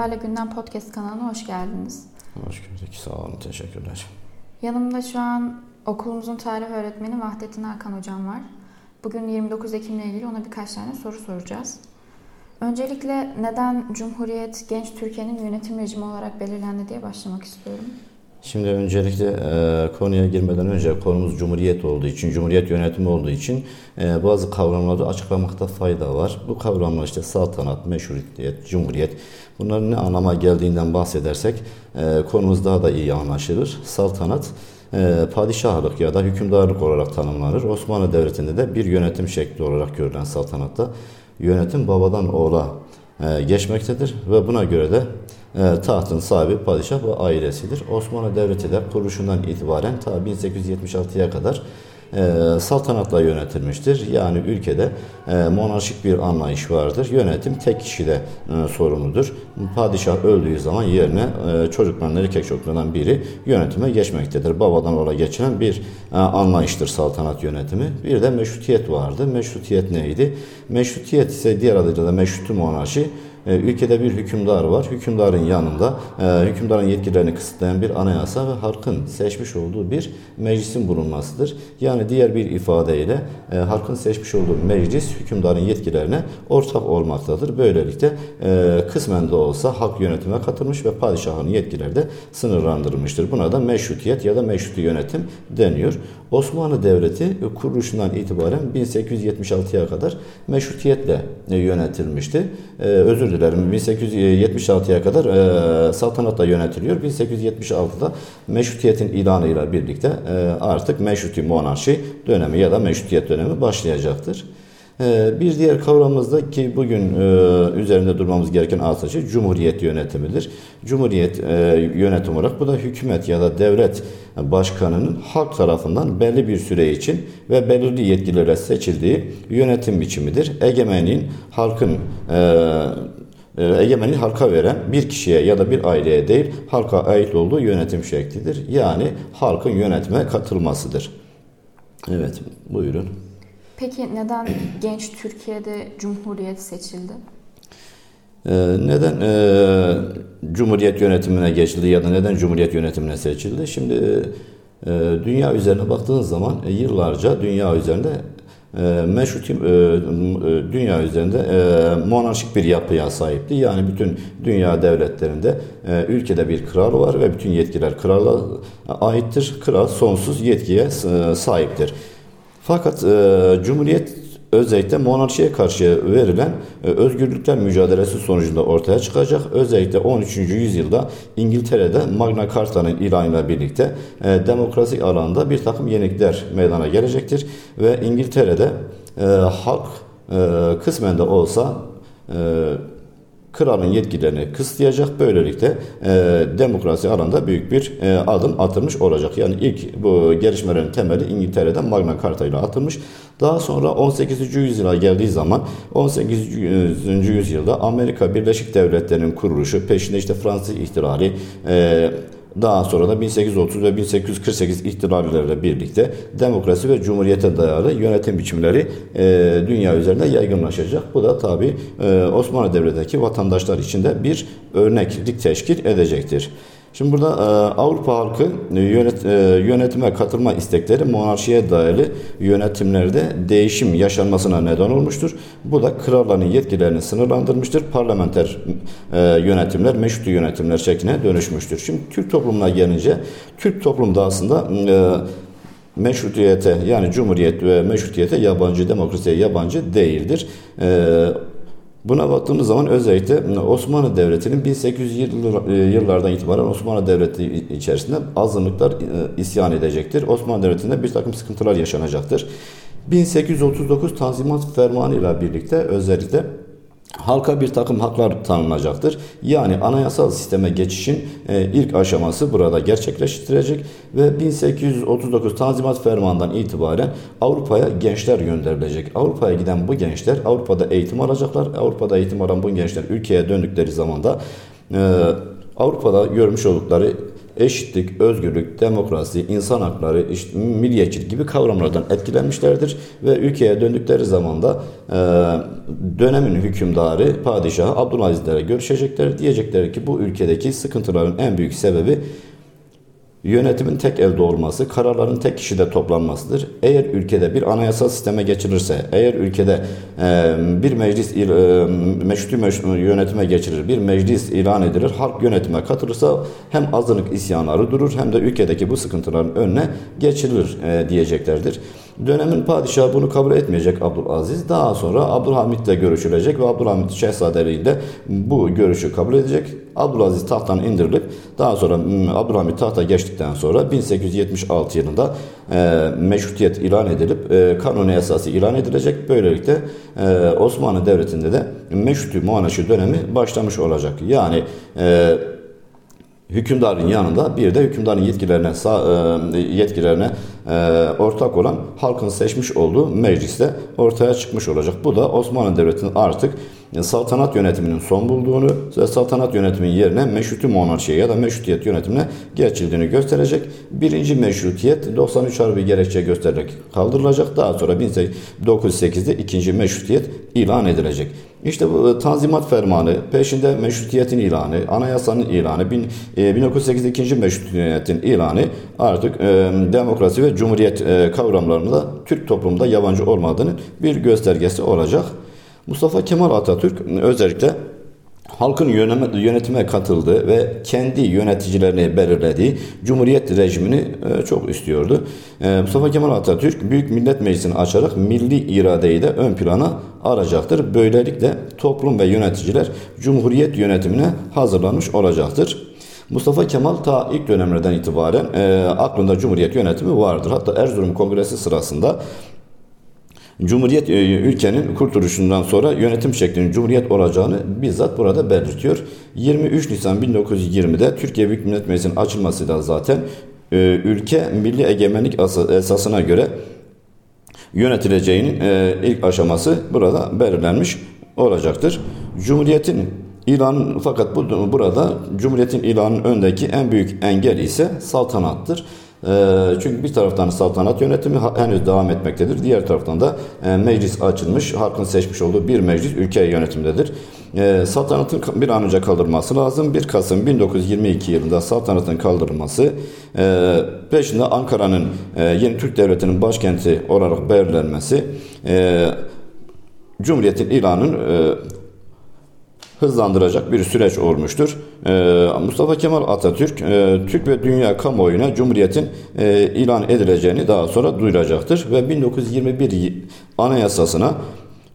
Sorularla Gündem Podcast kanalına hoş geldiniz. Hoş gördük. Sağ olun. Teşekkürler. Yanımda şu an okulumuzun tarih öğretmeni Vahdettin Hakan Hocam var. Bugün 29 Ekim ile ilgili ona birkaç tane soru soracağız. Öncelikle neden Cumhuriyet Genç Türkiye'nin yönetim rejimi olarak belirlendi diye başlamak istiyorum. Şimdi öncelikle e, konuya girmeden önce konumuz Cumhuriyet olduğu için, Cumhuriyet yönetimi olduğu için e, bazı kavramları açıklamakta fayda var. Bu kavramlar işte saltanat, meşrutiyet, cumhuriyet bunların ne anlama geldiğinden bahsedersek e, konumuz daha da iyi anlaşılır. Saltanat e, padişahlık ya da hükümdarlık olarak tanımlanır. Osmanlı Devleti'nde de bir yönetim şekli olarak görülen saltanatta yönetim babadan oğula geçmektedir ve buna göre de e, tahtın sahibi padişah ve ailesidir. Osmanlı Devleti de kuruluşundan itibaren ta 1876'ya kadar e, saltanatla yönetilmiştir. Yani ülkede e, monarşik bir anlayış vardır. Yönetim tek kişide e, sorumludur. Padişah öldüğü zaman yerine e, çocukların erkek çocuklarından biri yönetime geçmektedir. Babadan ola geçilen bir e, anlayıştır saltanat yönetimi. Bir de meşrutiyet vardı. Meşrutiyet neydi? Meşrutiyet ise diğer adıyla da meşrutu monarşi ülkede bir hükümdar var. Hükümdarın yanında e, hükümdarın yetkilerini kısıtlayan bir anayasa ve halkın seçmiş olduğu bir meclisin bulunmasıdır. Yani diğer bir ifadeyle e, halkın seçmiş olduğu meclis hükümdarın yetkilerine ortak olmaktadır. Böylelikle kısmen de olsa halk yönetime katılmış ve padişahın yetkileri de sınırlandırılmıştır. Buna da meşrutiyet ya da meşruti yönetim deniyor. Osmanlı Devleti kuruluşundan itibaren 1876'ya kadar meşrutiyetle yönetilmişti. Özür dilerim 1876'ya kadar e, saltanatla yönetiliyor. 1876'da meşrutiyetin ilanıyla birlikte e, artık meşruti monarşi dönemi ya da meşrutiyet dönemi başlayacaktır. E, bir diğer kavramımız da ki bugün e, üzerinde durmamız gereken asası Cumhuriyet yönetimidir. Cumhuriyet e, yönetim olarak bu da hükümet ya da devlet başkanının halk tarafından belli bir süre için ve belirli yetkilere seçildiği yönetim biçimidir. Egemenliğin halkın e, egemenliği halka veren bir kişiye ya da bir aileye değil halka ait olduğu yönetim şeklidir. Yani halkın yönetime katılmasıdır. Evet buyurun. Peki neden genç Türkiye'de Cumhuriyet seçildi? Ee, neden e, Cumhuriyet yönetimine geçildi ya da neden Cumhuriyet yönetimine seçildi? Şimdi e, dünya üzerine baktığınız zaman e, yıllarca dünya üzerinde e, meşruti e, e, dünya üzerinde e, monarşik bir yapıya sahipti. Yani bütün dünya devletlerinde e, ülkede bir kral var ve bütün yetkiler krala aittir. Kral sonsuz yetkiye e, sahiptir. Fakat e, Cumhuriyet özellikle monarşiye karşı verilen e, özgürlükler mücadelesi sonucunda ortaya çıkacak. Özellikle 13. yüzyılda İngiltere'de Magna Carta'nın ilanıyla birlikte e, demokrasi alanda bir takım yenilikler meydana gelecektir. Ve İngiltere'de e, halk kısmen de olsa kralın yetkilerini kısıtlayacak. Böylelikle e, demokrasi alanda büyük bir e, adım atılmış olacak. Yani ilk bu gelişmelerin temeli İngiltere'de Magna Carta ile atılmış. Daha sonra 18. yüzyıla geldiği zaman 18. yüzyılda Amerika Birleşik Devletleri'nin kuruluşu, peşinde işte Fransız ihtilali, e, daha sonra da 1830 ve 1848 ihtilallerle birlikte demokrasi ve cumhuriyete dayalı yönetim biçimleri e, dünya üzerinde yaygınlaşacak. Bu da tabi e, Osmanlı Devleti'ndeki vatandaşlar için de bir örneklik teşkil edecektir. Şimdi burada e, Avrupa halkı e, yönet, e, yönetime katılma istekleri monarşiye dayalı yönetimlerde değişim yaşanmasına neden olmuştur. Bu da kralların yetkilerini sınırlandırmıştır. Parlamenter e, yönetimler, meşrutu yönetimler şekline dönüşmüştür. Şimdi Türk toplumuna gelince Türk toplumda aslında e, meşrutiyete yani cumhuriyet ve meşrutiyete yabancı, demokrasiye yabancı değildir. E, Buna baktığımız zaman özellikle Osmanlı Devleti'nin 1800 e, yıllardan itibaren Osmanlı Devleti içerisinde azınlıklar e, isyan edecektir. Osmanlı Devleti'nde bir takım sıkıntılar yaşanacaktır. 1839 Tanzimat Fermanı ile birlikte özellikle halka bir takım haklar tanınacaktır. Yani anayasal sisteme geçişin e, ilk aşaması burada gerçekleştirecek ve 1839 Tanzimat Fermanı'ndan itibaren Avrupa'ya gençler gönderilecek. Avrupa'ya giden bu gençler Avrupa'da eğitim alacaklar. Avrupa'da eğitim alan bu gençler ülkeye döndükleri zaman da e, Avrupa'da görmüş oldukları eşitlik, özgürlük, demokrasi, insan hakları, milliyetçilik gibi kavramlardan etkilenmişlerdir ve ülkeye döndükleri zaman da e, dönemin hükümdarı, padişahı Abdülaziz'lere görüşecekler. Diyecekler ki bu ülkedeki sıkıntıların en büyük sebebi yönetimin tek elde olması, kararların tek kişide toplanmasıdır. Eğer ülkede bir anayasal sisteme geçirirse, eğer ülkede e, bir meclis e, meşrutu meş, yönetime geçirir, bir meclis ilan edilir, halk yönetime katılırsa hem azınlık isyanları durur hem de ülkedeki bu sıkıntıların önüne geçirilir e, diyeceklerdir. Dönemin padişahı bunu kabul etmeyecek Abdülaziz. Daha sonra Abdülhamit ile görüşülecek ve Abdülhamit Şehzadeliği de bu görüşü kabul edecek. Abdülaziz tahttan indirilip daha sonra hmm, Abdülhamit tahta geçtikten sonra 1876 yılında e, meşrutiyet ilan edilip e, kanuni esası ilan edilecek. Böylelikle e, Osmanlı Devleti'nde de meşruti muanaşı dönemi başlamış olacak. Yani e, hükümdarın yanında bir de hükümdarın yetkilerine e, yetkilerine e, ortak olan halkın seçmiş olduğu mecliste ortaya çıkmış olacak. Bu da Osmanlı Devleti'nin artık saltanat yönetiminin son bulduğunu ve saltanat yönetiminin yerine meşruti monarşiye ya da meşrutiyet yönetimine geçildiğini gösterecek. Birinci meşrutiyet 93 Harbi gerekçe göstererek kaldırılacak. Daha sonra 1908'de ikinci meşrutiyet ilan edilecek. İşte bu e, Tanzimat Fermanı, peşinde meşrutiyetin ilanı, anayasanın ilanı, 1908 e, ikinci meşrutiyetin ilanı artık e, demokrasi ve cumhuriyet e, kavramlarında Türk toplumunda yabancı olmadığının bir göstergesi olacak. Mustafa Kemal Atatürk özellikle halkın yönetime katıldığı ve kendi yöneticilerini belirlediği Cumhuriyet rejimini e, çok istiyordu. E, Mustafa Kemal Atatürk Büyük Millet Meclisi'ni açarak milli iradeyi de ön plana alacaktır. Böylelikle toplum ve yöneticiler Cumhuriyet yönetimine hazırlanmış olacaktır. Mustafa Kemal ta ilk dönemlerden itibaren e, aklında Cumhuriyet yönetimi vardır. Hatta Erzurum Kongresi sırasında Cumhuriyet e, ülkenin kurtuluşundan sonra yönetim şeklinin Cumhuriyet olacağını bizzat burada belirtiyor. 23 Nisan 1920'de Türkiye Büyük Millet Meclisi'nin açılmasıyla zaten e, ülke milli egemenlik esasına göre yönetileceğinin e, ilk aşaması burada belirlenmiş olacaktır. Cumhuriyetin ilanın fakat bu, burada Cumhuriyetin ilanının öndeki en büyük engel ise saltanattır. Ee, çünkü bir taraftan saltanat yönetimi henüz devam etmektedir. Diğer taraftan da e, meclis açılmış, halkın seçmiş olduğu bir meclis ülke yönetimindedir. Ee, saltanatın bir an önce kaldırılması lazım. 1 Kasım 1922 yılında saltanatın kaldırılması e, peşinde Ankara'nın e, yeni Türk Devleti'nin başkenti olarak belirlenmesi Cumhuriyet'in ilanın hızlandıracak bir süreç olmuştur. Ee, Mustafa Kemal Atatürk, e, Türk ve dünya kamuoyuna Cumhuriyet'in e, ilan edileceğini daha sonra duyuracaktır ve 1921 Anayasasına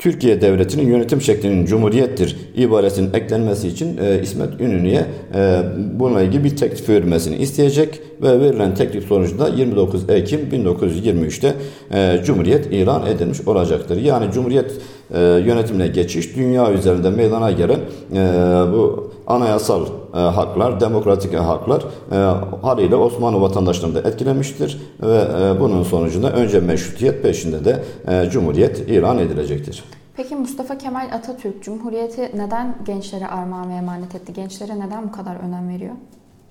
Türkiye Devleti'nin yönetim şeklinin cumhuriyettir ibaresinin eklenmesi için e, İsmet İnönü'ye e, bununla ilgili bir teklif vermesini isteyecek ve verilen teklif sonucunda 29 Ekim 1923'te e, Cumhuriyet ilan edilmiş olacaktır. Yani Cumhuriyet e, yönetimine geçiş dünya üzerinde meydana gelen e, bu anayasal e, haklar, demokratik haklar e, haliyle Osmanlı vatandaşlarını da etkilemiştir ve e, bunun sonucunda önce meşrutiyet peşinde de e, Cumhuriyet ilan edilecektir. Peki Mustafa Kemal Atatürk Cumhuriyeti neden gençlere armağan ve emanet etti? Gençlere neden bu kadar önem veriyor?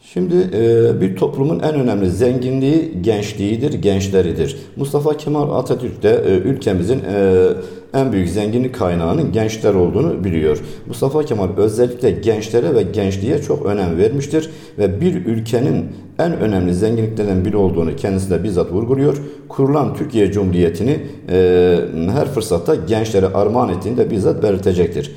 Şimdi e, bir toplumun en önemli zenginliği gençliğidir, gençleridir. Mustafa Kemal Atatürk de e, ülkemizin e, en büyük zenginlik kaynağının gençler olduğunu biliyor. Mustafa Kemal özellikle gençlere ve gençliğe çok önem vermiştir ve bir ülkenin en önemli zenginliklerinden biri olduğunu kendisi de bizzat vurguluyor. Kurulan Türkiye Cumhuriyeti'ni e, her fırsatta gençlere armağan ettiğini de bizzat belirtecektir.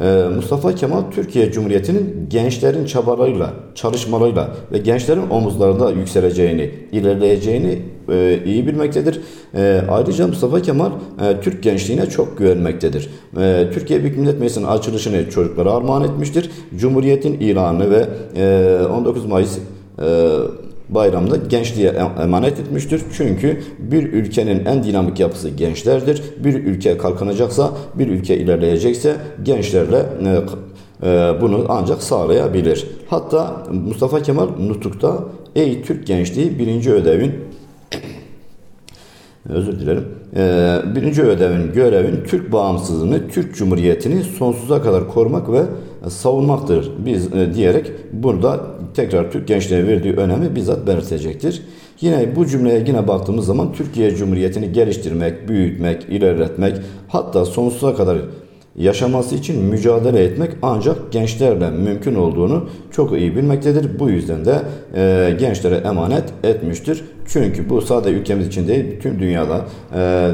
Ee, Mustafa Kemal Türkiye Cumhuriyeti'nin gençlerin çabalarıyla, çalışmalarıyla ve gençlerin omuzlarında yükseleceğini, ilerleyeceğini e, iyi bilmektedir. E, ayrıca Mustafa Kemal e, Türk gençliğine çok güvenmektedir. Türkiye Büyük Millet Meclisi'nin açılışını çocuklara armağan etmiştir. Cumhuriyetin ilanı ve 19 Mayıs bayramda gençliğe emanet etmiştir. Çünkü bir ülkenin en dinamik yapısı gençlerdir. Bir ülke kalkınacaksa, bir ülke ilerleyecekse gençlerle e, e, bunu ancak sağlayabilir. Hatta Mustafa Kemal Nutuk'ta Ey Türk gençliği birinci ödevin özür dilerim. Ee, birinci ödevin, görevin Türk bağımsızlığını, Türk Cumhuriyeti'ni sonsuza kadar korumak ve savunmaktır biz e, diyerek burada tekrar Türk gençliğe verdiği önemi bizzat belirtecektir. Yine bu cümleye yine baktığımız zaman Türkiye Cumhuriyeti'ni geliştirmek, büyütmek, ilerletmek hatta sonsuza kadar yaşaması için mücadele etmek ancak gençlerle mümkün olduğunu çok iyi bilmektedir. Bu yüzden de e, gençlere emanet etmiştir. Çünkü bu sadece ülkemiz için değil, bütün dünyada e,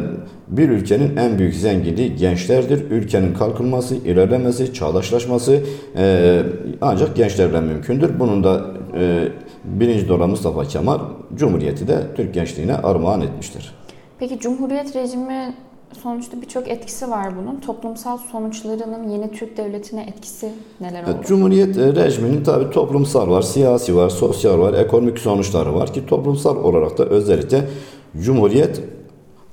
bir ülkenin en büyük zenginliği gençlerdir. Ülkenin kalkınması, ilerlemesi, çağdaşlaşması e, ancak gençlerle mümkündür. Bunun da e, birinci dolar Mustafa Kemal Cumhuriyeti de Türk gençliğine armağan etmiştir. Peki Cumhuriyet rejimi sonuçta birçok etkisi var bunun. Toplumsal sonuçlarının yeni Türk devletine etkisi neler oldu? Cumhuriyet e, rejiminin tabi toplumsal var, siyasi var, sosyal var, ekonomik sonuçları var ki toplumsal olarak da özellikle Cumhuriyet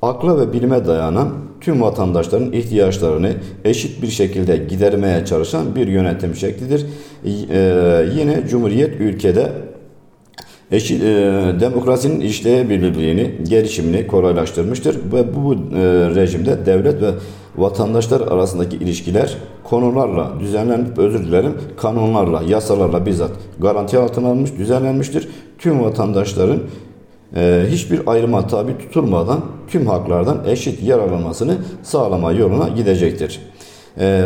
akla ve bilime dayanan tüm vatandaşların ihtiyaçlarını eşit bir şekilde gidermeye çalışan bir yönetim şeklidir. Ee, yine Cumhuriyet ülkede eşit, e, demokrasinin işleyebilirliğini, gelişimini kolaylaştırmıştır ve bu, bu e, rejimde devlet ve vatandaşlar arasındaki ilişkiler konularla düzenlenip özür dilerim kanunlarla, yasalarla bizzat garanti altına alınmış, düzenlenmiştir. Tüm vatandaşların e, hiçbir ayrıma tabi tutulmadan tüm haklardan eşit yararlanmasını sağlama yoluna gidecektir. E,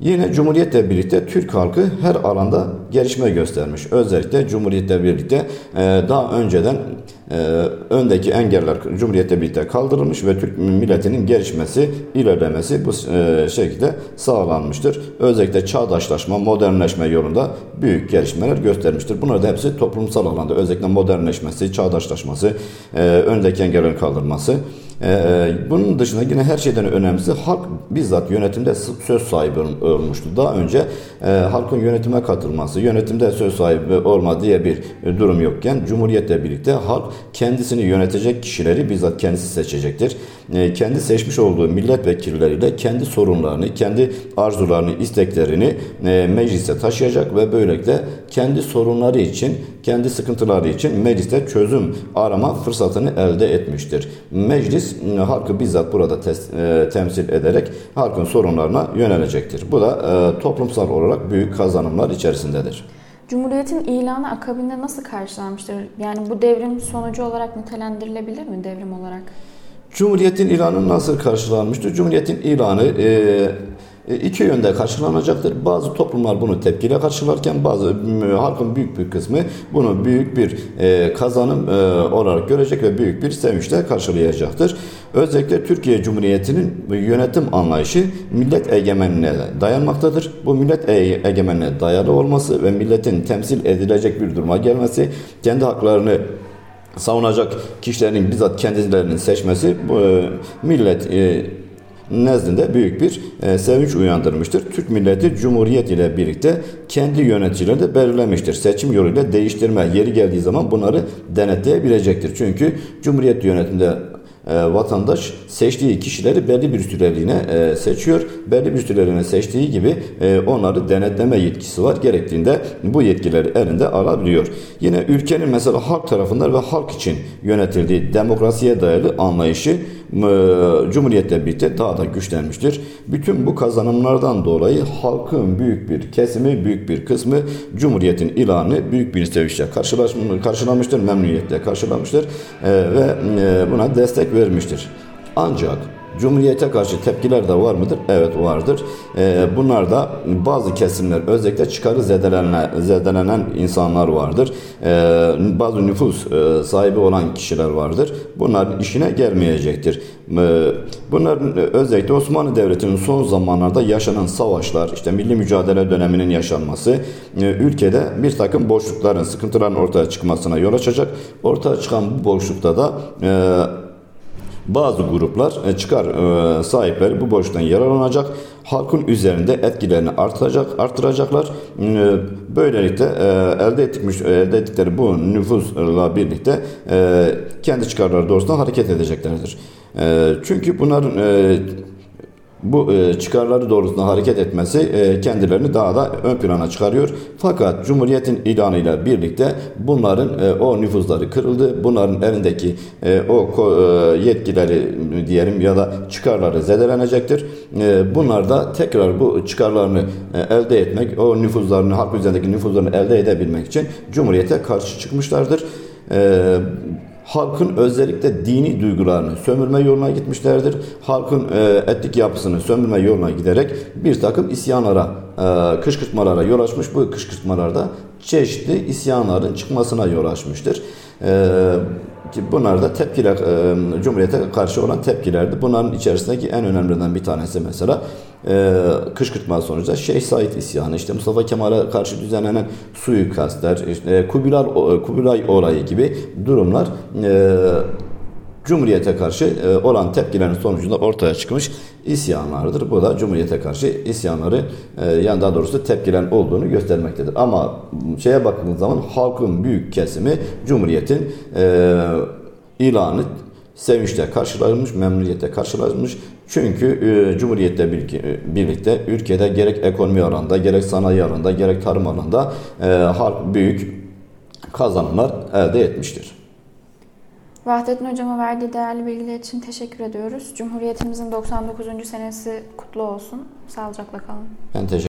Yine Cumhuriyet'le birlikte Türk halkı her alanda gelişme göstermiş. Özellikle Cumhuriyet'le birlikte e, daha önceden e, öndeki engeller Cumhuriyet'le birlikte kaldırılmış ve Türk milletinin gelişmesi, ilerlemesi bu e, şekilde sağlanmıştır. Özellikle çağdaşlaşma, modernleşme yolunda büyük gelişmeler göstermiştir. Bunlar da hepsi toplumsal alanda özellikle modernleşmesi, çağdaşlaşması, öndeki engellerin kaldırılması ee, bunun dışında yine her şeyden önemlisi halk bizzat yönetimde söz sahibi olmuştu. Daha önce e, halkın yönetime katılması, yönetimde söz sahibi olma diye bir durum yokken Cumhuriyetle birlikte halk kendisini yönetecek kişileri bizzat kendisi seçecektir. E, kendi seçmiş olduğu milletvekilleriyle kendi sorunlarını, kendi arzularını, isteklerini e, meclise taşıyacak ve böylelikle kendi sorunları için, kendi sıkıntıları için mecliste çözüm arama fırsatını elde etmiştir. Meclis e, halkı bizzat burada tes, e, temsil ederek halkın sorunlarına yönelecektir. Bu da e, toplumsal olarak büyük kazanımlar içerisindedir. Cumhuriyetin ilanı akabinde nasıl karşılanmıştır? Yani bu devrim sonucu olarak nitelendirilebilir mi devrim olarak? Cumhuriyetin ilanı nasıl karşılanmıştır? Cumhuriyetin ilanı e, e, iki yönde karşılanacaktır. Bazı toplumlar bunu tepkiyle karşılarken bazı halkın büyük bir kısmı bunu büyük bir e, kazanım e, olarak görecek ve büyük bir sevinçle karşılayacaktır. Özellikle Türkiye Cumhuriyeti'nin yönetim anlayışı millet egemenliğine dayanmaktadır. Bu millet egemenliğine dayalı olması ve milletin temsil edilecek bir duruma gelmesi, kendi haklarını savunacak kişilerin bizzat kendilerinin seçmesi bu millet nezdinde büyük bir e, sevinç uyandırmıştır. Türk milleti Cumhuriyet ile birlikte kendi yöneticilerini de belirlemiştir. Seçim yoluyla değiştirme yeri geldiği zaman bunları denetleyebilecektir. Çünkü Cumhuriyet yönetiminde e, vatandaş seçtiği kişileri belli bir süreliğine e, seçiyor. Belli bir süreliğine seçtiği gibi e, onları denetleme yetkisi var. Gerektiğinde bu yetkileri elinde alabiliyor. Yine ülkenin mesela halk tarafından ve halk için yönetildiği demokrasiye dayalı anlayışı Cumhuriyetle birlikte daha da güçlenmiştir. Bütün bu kazanımlardan dolayı halkın büyük bir kesimi, büyük bir kısmı Cumhuriyetin ilanı büyük bir sevinçle karşılamıştır, memnuniyetle karşılamıştır ve buna destek vermiştir. Ancak Cumhuriyete karşı tepkiler de var mıdır? Evet vardır. Ee, bunlar da bazı kesimler özellikle çıkarı zedelenen, zedelenen insanlar vardır. Ee, bazı nüfus e, sahibi olan kişiler vardır. Bunlar işine gelmeyecektir. Ee, bunların özellikle Osmanlı Devleti'nin son zamanlarda yaşanan savaşlar, işte milli mücadele döneminin yaşanması e, ülkede bir takım boşlukların, sıkıntıların ortaya çıkmasına yol açacak. Ortaya çıkan bu boşlukta da e, bazı gruplar e, çıkar e, sahipleri bu boşluktan yararlanacak. Halkın üzerinde etkilerini artacak, artıracaklar. E, böylelikle elde etmiş elde ettikleri bu nüfusla birlikte kendi çıkarları doğrusunda hareket edeceklerdir. Çünkü bunların bu e, çıkarları doğrultusunda hareket etmesi e, kendilerini daha da ön plana çıkarıyor. Fakat Cumhuriyet'in ilanıyla birlikte bunların e, o nüfuzları kırıldı. Bunların elindeki o yetkileri diyelim ya da çıkarları zedelenecektir. E, bunlar da tekrar bu çıkarlarını e, elde etmek, o nüfuzlarını, halk üzerindeki nüfuzlarını elde edebilmek için Cumhuriyete karşı çıkmışlardır. E, halkın özellikle dini duygularını sömürme yoluna gitmişlerdir. Halkın e, etnik yapısını sömürme yoluna giderek bir takım isyanlara, e, kışkırtmalara yol açmış. Bu kışkırtmalarda çeşitli isyanların çıkmasına yol açmıştır. E, ki bunlar da tepkiler, e, Cumhuriyete karşı olan tepkilerdi. Bunların içerisindeki en önemlilerinden bir tanesi mesela e, kışkırtma sonucu Şeyh Said isyanı, işte Mustafa Kemal'e karşı düzenlenen suikastler, işte Kubilay, Kubilay olayı gibi durumlar e, Cumhuriyete karşı e, olan tepkilerin sonucunda ortaya çıkmış isyanlardır. Bu da Cumhuriyete karşı isyanları e, yani daha doğrusu tepkilerin olduğunu göstermektedir. Ama şeye baktığınız zaman halkın büyük kesimi Cumhuriyet'in e, ilanı sevinçle karşılanmış, memnuniyetle karşılanmış. Çünkü e, Cumhuriyet'le birlikte ülkede gerek ekonomi alanında, gerek sanayi alanında, gerek tarım alanında e, halk büyük kazanımlar elde etmiştir. Vahdettin Hocam'a verdiği değerli bilgiler için teşekkür ediyoruz. Cumhuriyetimizin 99. senesi kutlu olsun. Sağlıcakla kalın. Ben teşekkür